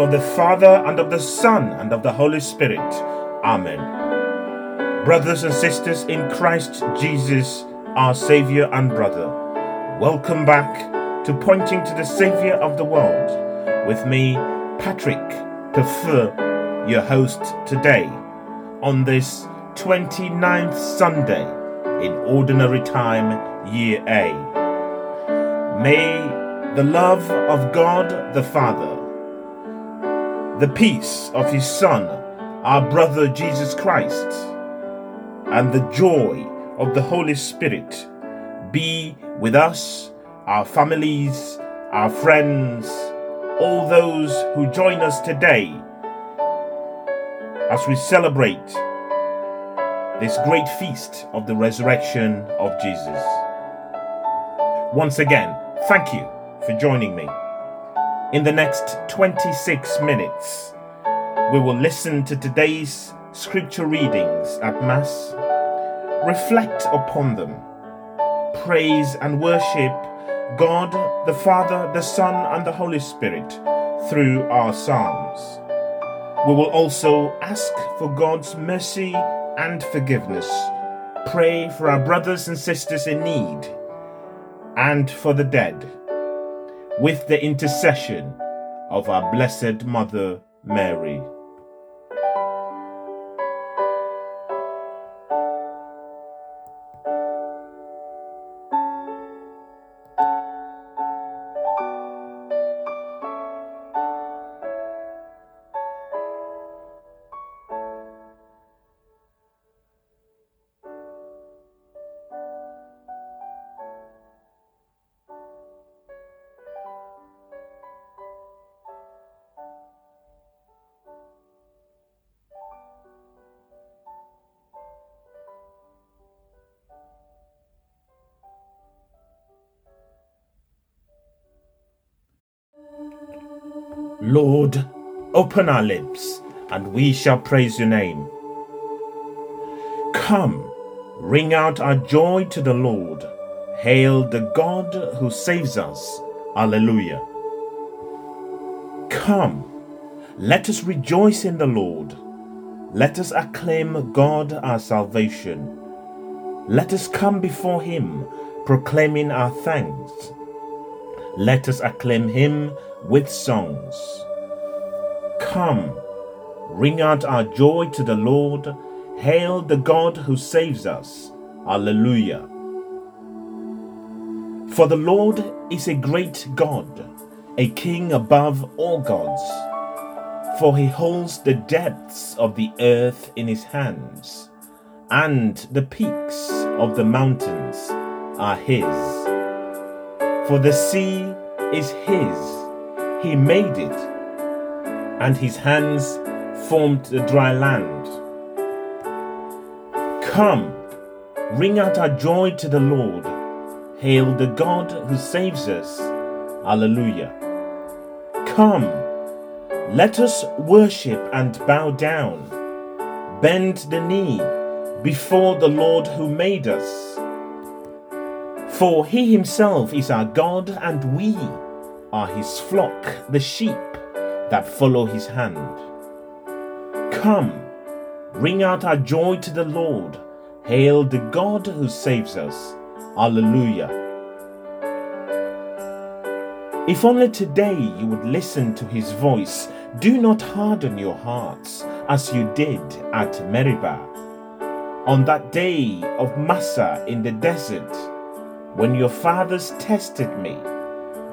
Of the Father, and of the Son, and of the Holy Spirit. Amen. Brothers and sisters in Christ Jesus, our Saviour and brother, welcome back to Pointing to the Saviour of the World with me, Patrick Prefer, your host today, on this 29th Sunday in Ordinary Time, Year A. May the love of God the Father, the peace of his Son, our brother Jesus Christ, and the joy of the Holy Spirit be with us, our families, our friends, all those who join us today as we celebrate this great feast of the resurrection of Jesus. Once again, thank you for joining me. In the next 26 minutes, we will listen to today's scripture readings at Mass, reflect upon them, praise and worship God, the Father, the Son, and the Holy Spirit through our Psalms. We will also ask for God's mercy and forgiveness, pray for our brothers and sisters in need, and for the dead with the intercession of our Blessed Mother Mary. Lord, open our lips, and we shall praise your name. Come, ring out our joy to the Lord. Hail the God who saves us. Alleluia. Come, let us rejoice in the Lord. Let us acclaim God our salvation. Let us come before him, proclaiming our thanks. Let us acclaim him with songs. Come, ring out our joy to the Lord. Hail the God who saves us. Alleluia. For the Lord is a great God, a king above all gods. For he holds the depths of the earth in his hands, and the peaks of the mountains are his. For the sea is his he made it, and his hands formed the dry land. Come, ring out our joy to the Lord. Hail the God who saves us. Alleluia. Come, let us worship and bow down. Bend the knee before the Lord who made us. For he himself is our God, and we are his flock, the sheep that follow his hand. Come, ring out our joy to the Lord. Hail the God who saves us. Alleluia. If only today you would listen to his voice, do not harden your hearts as you did at Meribah. On that day of Massah in the desert, when your fathers tested me,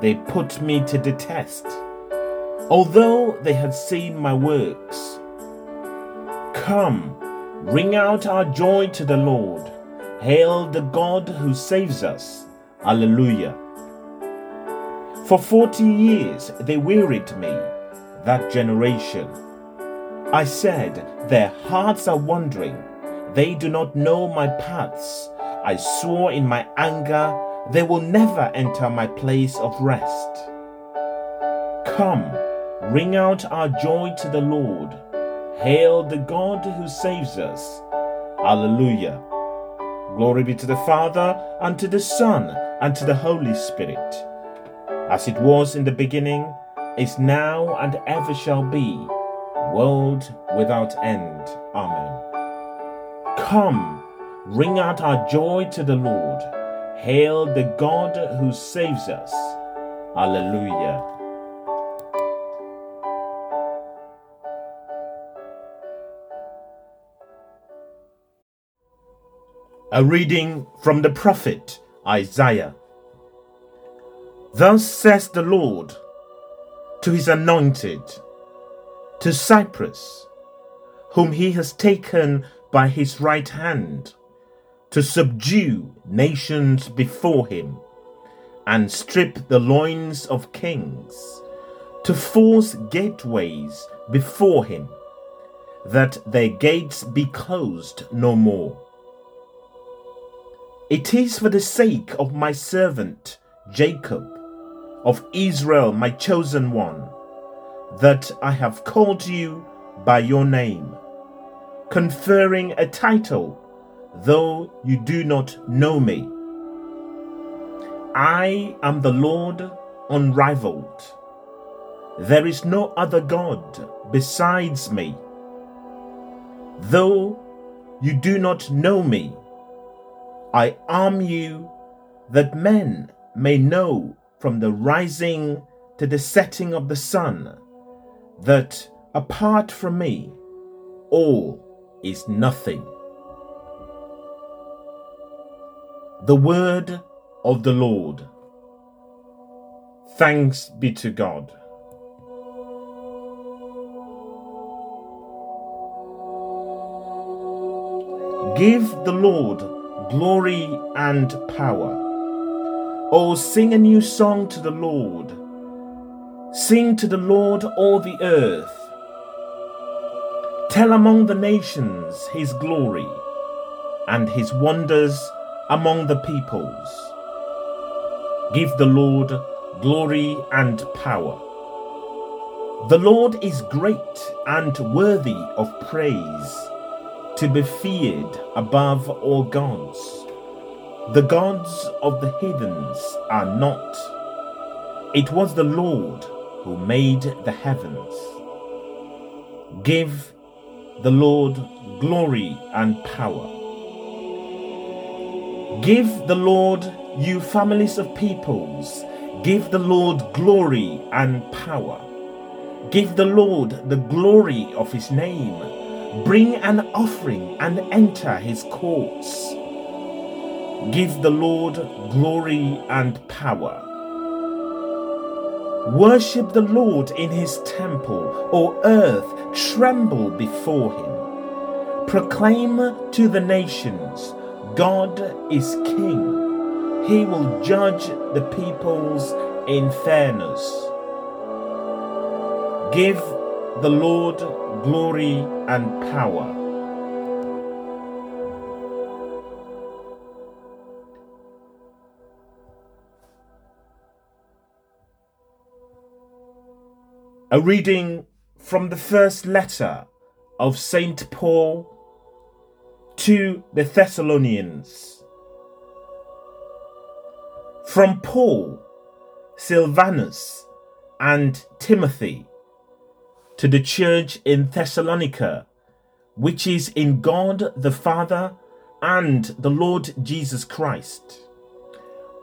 they put me to the test. Although they had seen my works, come, ring out our joy to the Lord. Hail the God who saves us. Alleluia. For forty years they wearied me, that generation. I said, Their hearts are wandering. They do not know my paths. I swore in my anger they will never enter my place of rest. Come, ring out our joy to the Lord. Hail the God who saves us. Alleluia. Glory be to the Father, and to the Son, and to the Holy Spirit, as it was in the beginning, is now, and ever shall be, world without end. Amen. Come, ring out our joy to the Lord. Hail the God who saves us. Alleluia. A reading from the prophet Isaiah. Thus says the Lord to his anointed, to Cyrus, whom he has taken by his right hand, to subdue nations before him, and strip the loins of kings, to force gateways before him, that their gates be closed no more. It is for the sake of my servant Jacob of Israel, my chosen one, that I have called you by your name, conferring a title, though you do not know me. I am the Lord unrivaled. There is no other God besides me. Though you do not know me, I arm you that men may know from the rising to the setting of the sun, that apart from me, all is nothing. The word of the Lord. Thanks be to God. Give the Lord glory and power Oh, sing a new song to the Lord. Sing to the Lord all the earth. Tell among the nations his glory and his wonders among the peoples. Give the Lord glory and power. The Lord is great and worthy of praise, to be feared above all gods. The gods of the heathens are not. It was the Lord who made the heavens. Give the Lord glory and power. Give the Lord, you families of peoples, give the Lord glory and power. Give the Lord the glory of his name. Bring an offering and enter his courts. Give the Lord glory and power. Worship the Lord in his temple, or earth, tremble before him. Proclaim to the nations, God is king. He will judge the peoples in fairness. Give the Lord glory and power. A reading from the first letter of St. Paul to the Thessalonians. From Paul, Silvanus, and Timothy to the church in Thessalonica, which is in God the Father and the Lord Jesus Christ,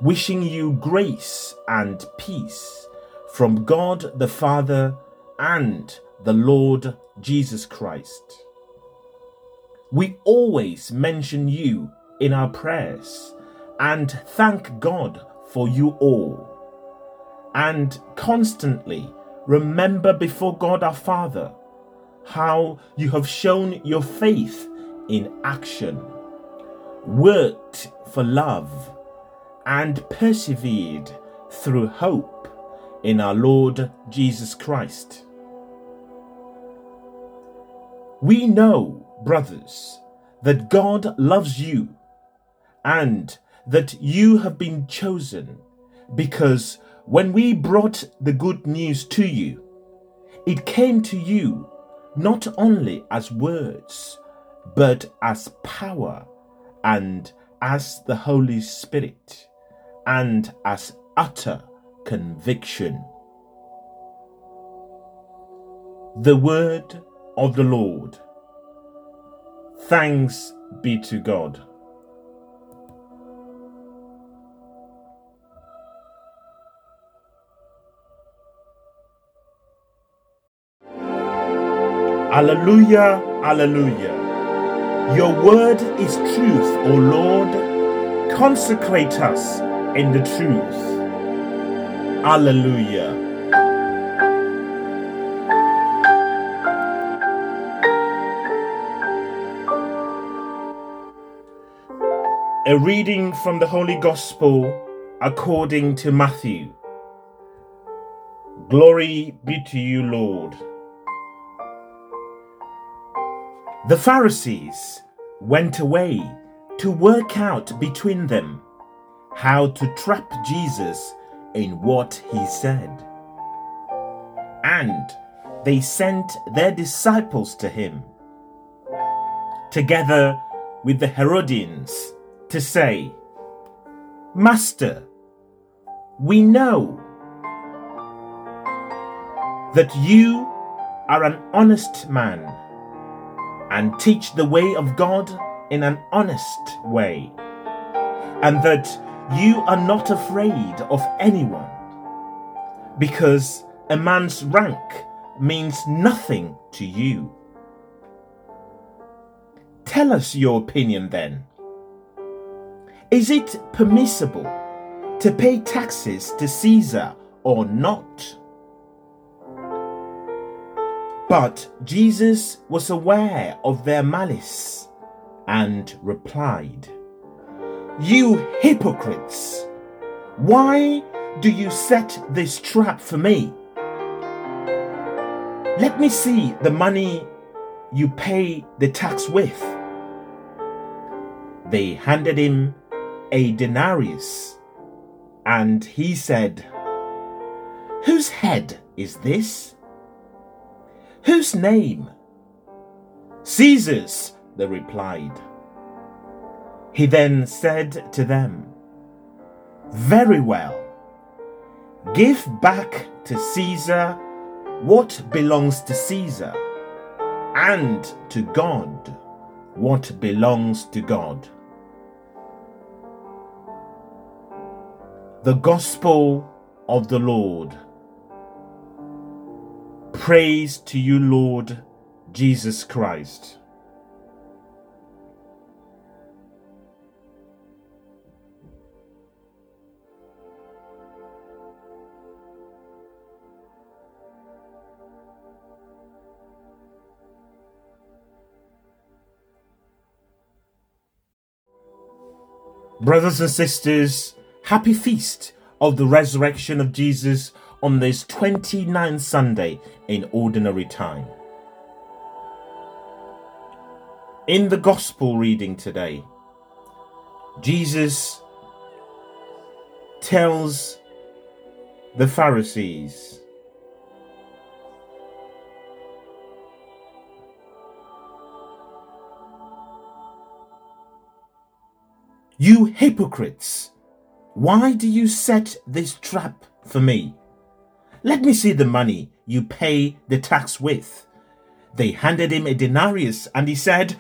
wishing you grace and peace from God the Father and the Lord Jesus Christ. We always mention you in our prayers and thank God for you all. And constantly remember before God our Father how you have shown your faith in action, worked for love, and persevered through hope in our Lord Jesus Christ. We know, brothers, that God loves you and that you have been chosen because when we brought the good news to you, it came to you not only as words, but as power and as the Holy Spirit and as utter conviction. The word of the Lord. Thanks be to God. Alleluia, Alleluia. Your word is truth, O Lord. Consecrate us in the truth. Alleluia. A reading from the Holy Gospel according to Matthew. Glory be to you, Lord. The Pharisees went away to work out between them how to trap Jesus in what he said. And they sent their disciples to him, together with the Herodians, to say, Master, we know that you are an honest man and teach the way of God in an honest way, and that you are not afraid of anyone, because a man's rank means nothing to you. Tell us your opinion then. Is it permissible to pay taxes to Caesar or not? But Jesus was aware of their malice and replied, You hypocrites! Why do you set this trap for me? Let me see the money you pay the tax with. They handed him a denarius, and he said, Whose head is this? Whose name? Caesar's, they replied. He then said to them, Very well. Give back to Caesar what belongs to Caesar, and to God what belongs to God. The Gospel of the Lord. Praise to you, Lord Jesus Christ. Brothers and sisters, happy feast of the resurrection of Jesus on this 29th Sunday in ordinary time. In the Gospel reading today, Jesus tells the Pharisees You hypocrites! Why do you set this trap for me? Let me see the money you pay the tax with. They handed him a denarius, and he said,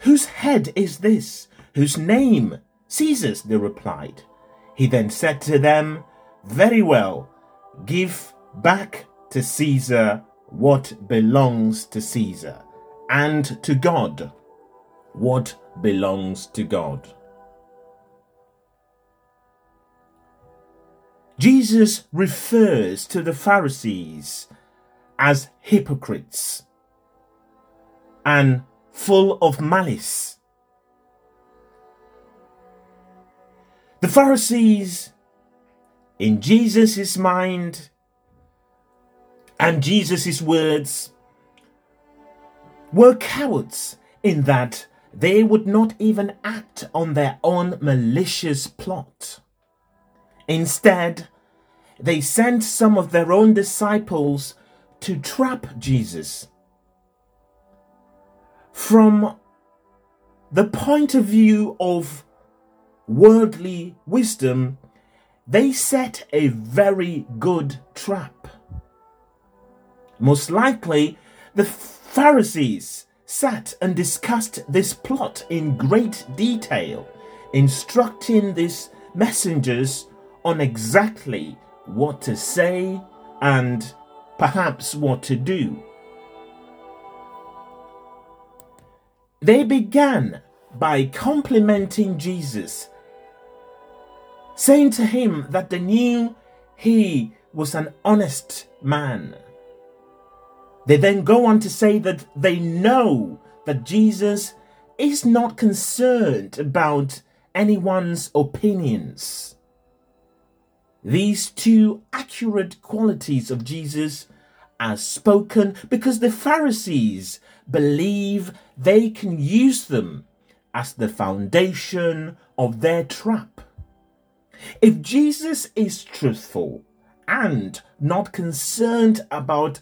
Whose head is this? Whose name? Caesar's, they replied. He then said to them, Very well, give back to Caesar what belongs to Caesar, and to God what belongs to God. Jesus refers to the Pharisees as hypocrites and full of malice. The Pharisees, in Jesus' mind and Jesus' words, were cowards in that they would not even act on their own malicious plot. Instead, they sent some of their own disciples to trap Jesus. From the point of view of worldly wisdom, they set a very good trap. Most likely, The Pharisees sat and discussed this plot in great detail, instructing these messengers on exactly what to say and perhaps what to do. They began by complimenting Jesus, saying to him that they knew he was an honest man. They then go on to say that they know that Jesus is not concerned about anyone's opinions. These two accurate qualities of Jesus are spoken because the Pharisees believe they can use them as the foundation of their trap. If Jesus is truthful and not concerned about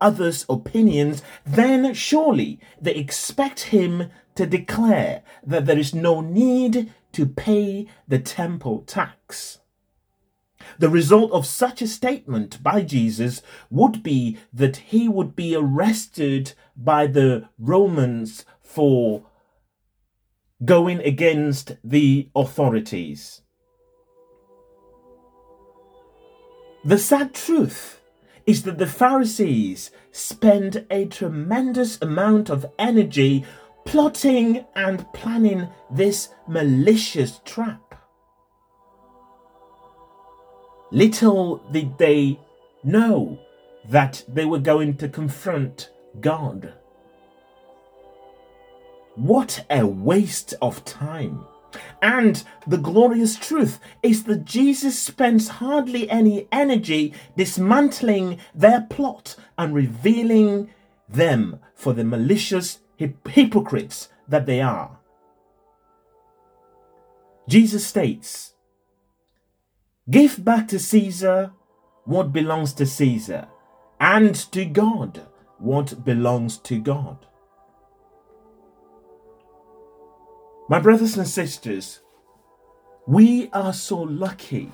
others' opinions, then surely they expect him to declare that there is no need to pay the temple tax. The result of such a statement by Jesus would be that he would be arrested by the Romans for going against the authorities. The sad truth is that the Pharisees spend a tremendous amount of energy plotting and planning this malicious trap. Little did they know that they were going to confront God. What a waste of time! And the glorious truth is that Jesus spends hardly any energy dismantling their plot and revealing them for the malicious hypocrites that they are. Jesus states, Give back to Caesar what belongs to Caesar, and to God what belongs to God. My brothers and sisters, we are so lucky.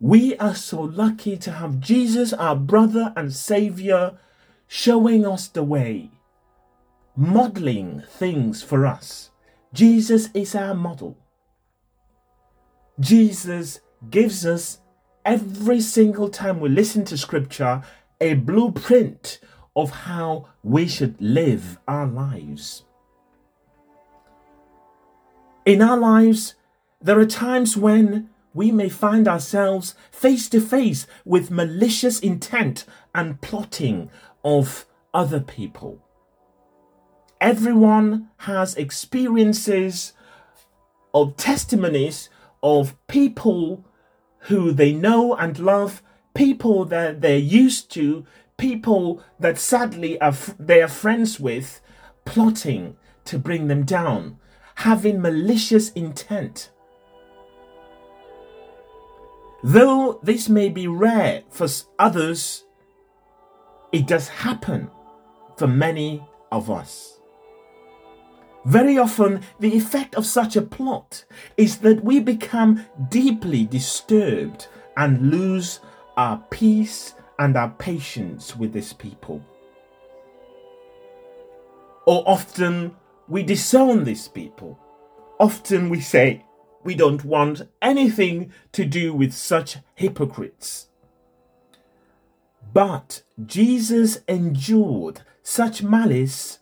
We are so lucky to have Jesus, our brother and Savior, showing us the way, modeling things for us. Jesus is our model. Jesus gives us every single time we listen to Scripture a blueprint of how we should live our lives. In our lives, there are times when we may find ourselves face to face with malicious intent and plotting of other people. Everyone has experiences of testimonies of people who they know and love, people that they're used to, people that sadly are, they are friends with, plotting to bring them down having malicious intent. Though this may be rare for others, it does happen for many of us. Very often, the effect of such a plot is that we become deeply disturbed and lose our peace and our patience with this people. Or often we disown these people. Often we say we don't want anything to do with such hypocrites. But Jesus endured such malice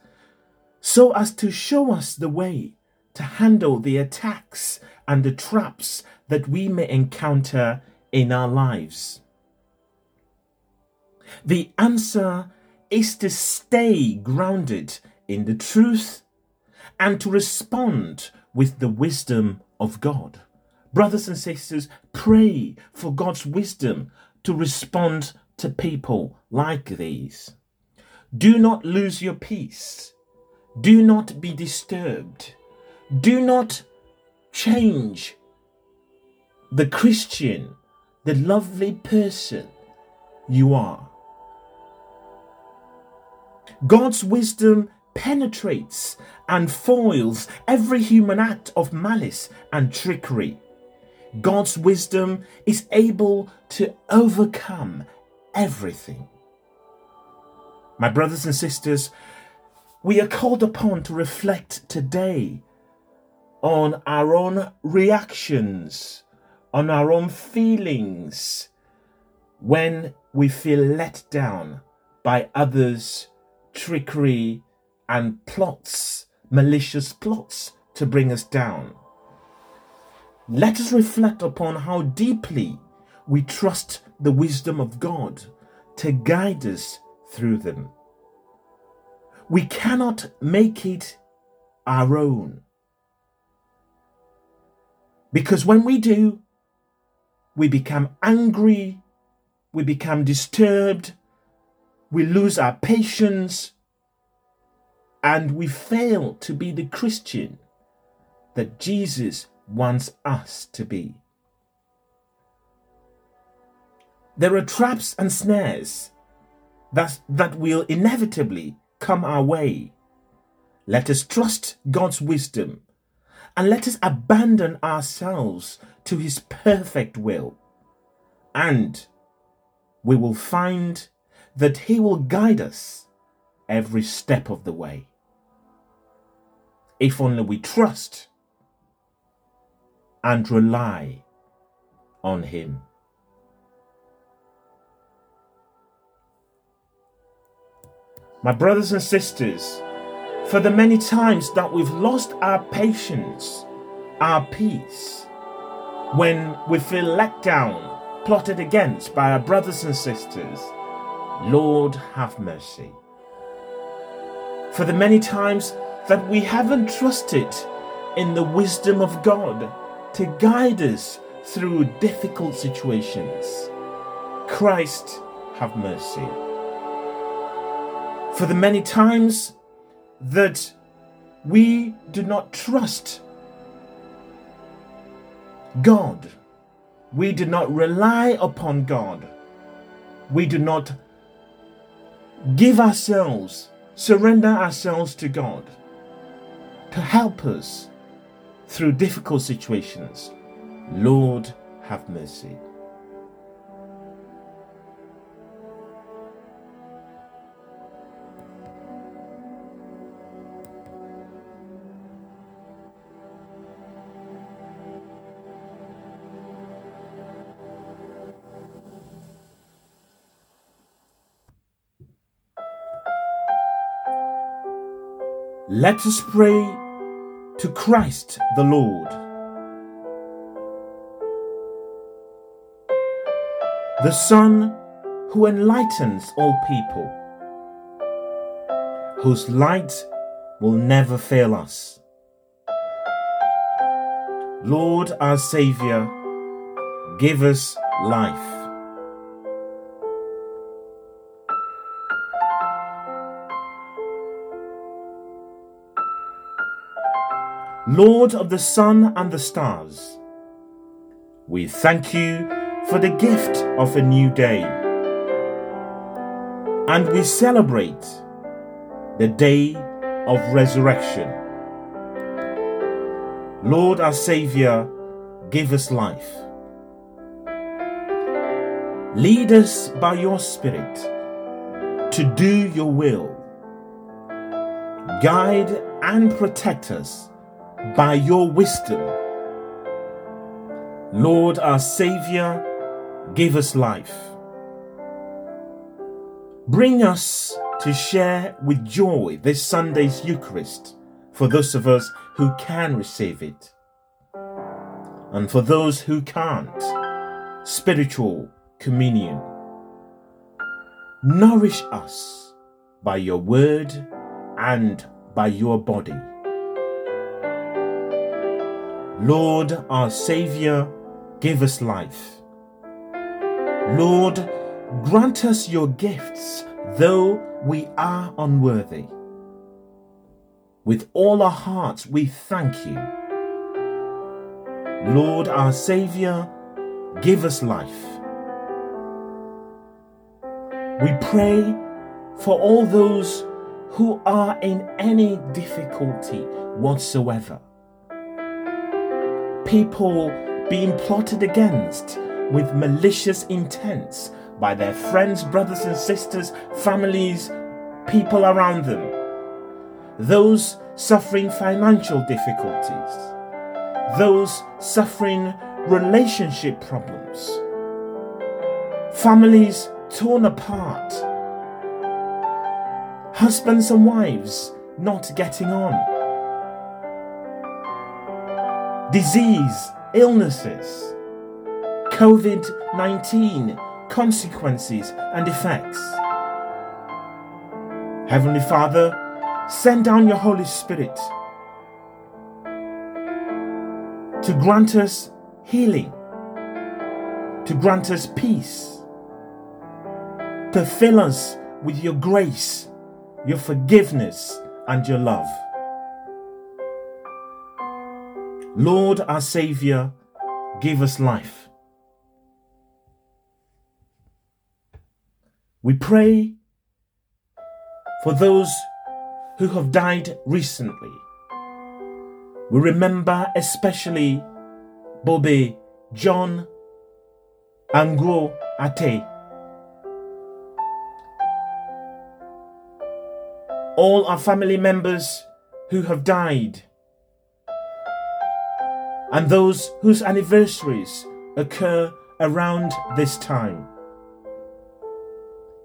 so as to show us the way to handle the attacks and the traps that we may encounter in our lives. The answer is to stay grounded in the truth and to respond with the wisdom of God. Brothers and sisters, pray for God's wisdom to respond to people like these. Do not lose your peace. Do not be disturbed. Do not change the Christian, the lovely person you are. God's wisdom penetrates and foils every human act of malice and trickery. God's wisdom is able to overcome everything. My brothers and sisters, we are called upon to reflect today on our own reactions, on our own feelings when we feel let down by others' trickery and plots, malicious plots to bring us down. Let us reflect upon how deeply we trust the wisdom of God to guide us through them. We cannot make it our own. Because when we do, we become angry, we become disturbed, we lose our patience, and we fail to be the Christian that Jesus wants us to be. There are traps and snares that, that will inevitably come our way. Let us trust God's wisdom and let us abandon ourselves to His perfect will. And we will find that He will guide us every step of the way. If only we trust and rely on Him. My brothers and sisters, for the many times that we've lost our patience, our peace, when we feel let down, plotted against by our brothers and sisters, Lord have mercy. For the many times that we haven't trusted in the wisdom of God to guide us through difficult situations, Christ have mercy. For the many times that we do not trust God. We do not rely upon God. We do not give ourselves, surrender ourselves to God to help us through difficult situations. Lord, have mercy. Let us pray to Christ the Lord. The Son who enlightens all people, whose light will never fail us. Lord our Saviour, give us life. Lord of the sun and the stars, we thank you for the gift of a new day. And we celebrate the day of resurrection. Lord our Saviour, give us life. Lead us by your Spirit to do your will. Guide and protect us by your wisdom. Lord, our Saviour, give us life. Bring us to share with joy this Sunday's Eucharist for those of us who can receive it. And for those who can't, spiritual communion. Nourish us by your word and by your body. Lord, our Saviour, give us life. Lord, grant us your gifts, though we are unworthy. With all our hearts, we thank you. Lord, our Saviour, give us life. We pray for all those who are in any difficulty whatsoever people being plotted against with malicious intents by their friends, brothers and sisters, families, people around them, those suffering financial difficulties, those suffering relationship problems, families torn apart, husbands and wives not getting on, disease, illnesses, COVID 19 consequences and effects. Heavenly Father, send down your Holy Spirit to grant us healing, to grant us peace, to fill us with your grace, your forgiveness, and your love. Lord, our Saviour, give us life. We pray for those who have died recently. We remember especially Bobe John Angro Ate. All our family members who have died and those whose anniversaries occur around this time.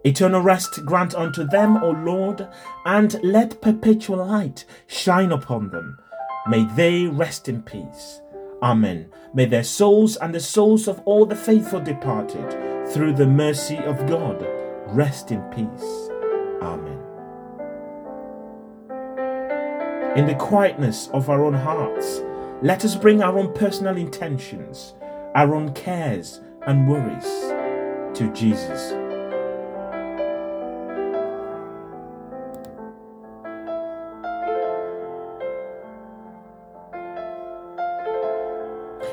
Eternal rest grant unto them, O Lord, and let perpetual light shine upon them. May they rest in peace. Amen. May their souls and the souls of all the faithful departed, through the mercy of God, rest in peace. Amen. In the quietness of our own hearts, let us bring our own personal intentions, our own cares and worries to Jesus.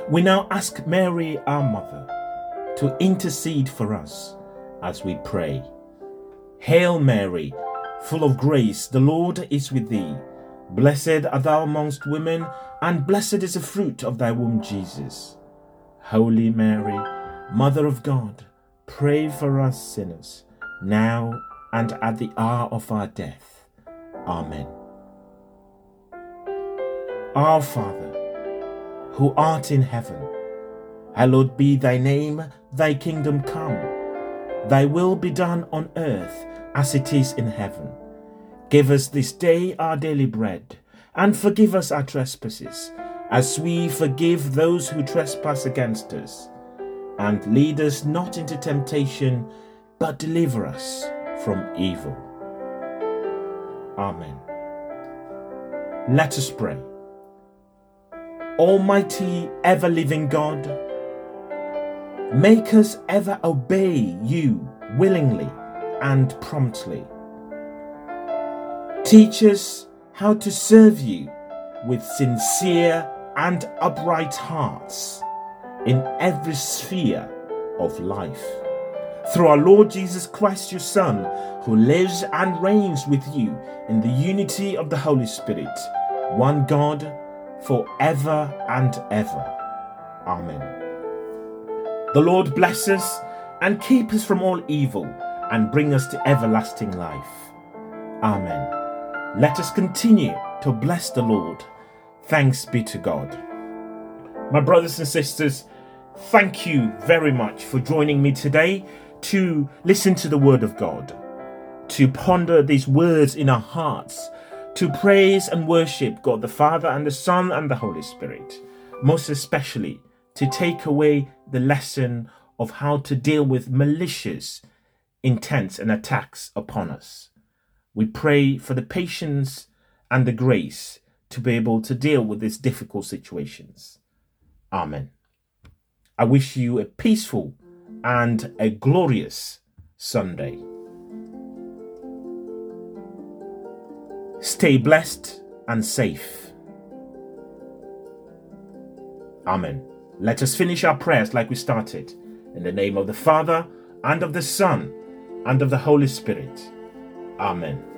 We now ask Mary, our mother, to intercede for us as we pray. Hail Mary, full of grace, the Lord is with thee. Blessed art thou amongst women, and blessed is the fruit of thy womb, Jesus. Holy Mary, Mother of God, pray for us sinners, now and at the hour of our death. Amen. Our Father, who art in heaven. Hallowed be thy name, thy kingdom come. Thy will be done on earth as it is in heaven. Give us this day our daily bread, and forgive us our trespasses, as we forgive those who trespass against us. And lead us not into temptation, but deliver us from evil. Amen. Let us pray. Almighty, ever living God, make us ever obey you willingly and promptly. Teach us how to serve you with sincere and upright hearts in every sphere of life. Through our Lord Jesus Christ, your Son, who lives and reigns with you in the unity of the Holy Spirit, one God forever and ever. Amen. The Lord bless us and keep us from all evil and bring us to everlasting life. Amen. Let us continue to bless the Lord. Thanks be to God. My brothers and sisters, thank you very much for joining me today to listen to the Word of God, to ponder these words in our hearts to praise and worship God the Father and the Son and the Holy Spirit, most especially to take away the lesson of how to deal with malicious intents and attacks upon us. We pray for the patience and the grace to be able to deal with these difficult situations. Amen. I wish you a peaceful and a glorious Sunday. Stay blessed and safe. Amen. Let us finish our prayers like we started. In the name of the Father, and of the Son, and of the Holy Spirit. Amen.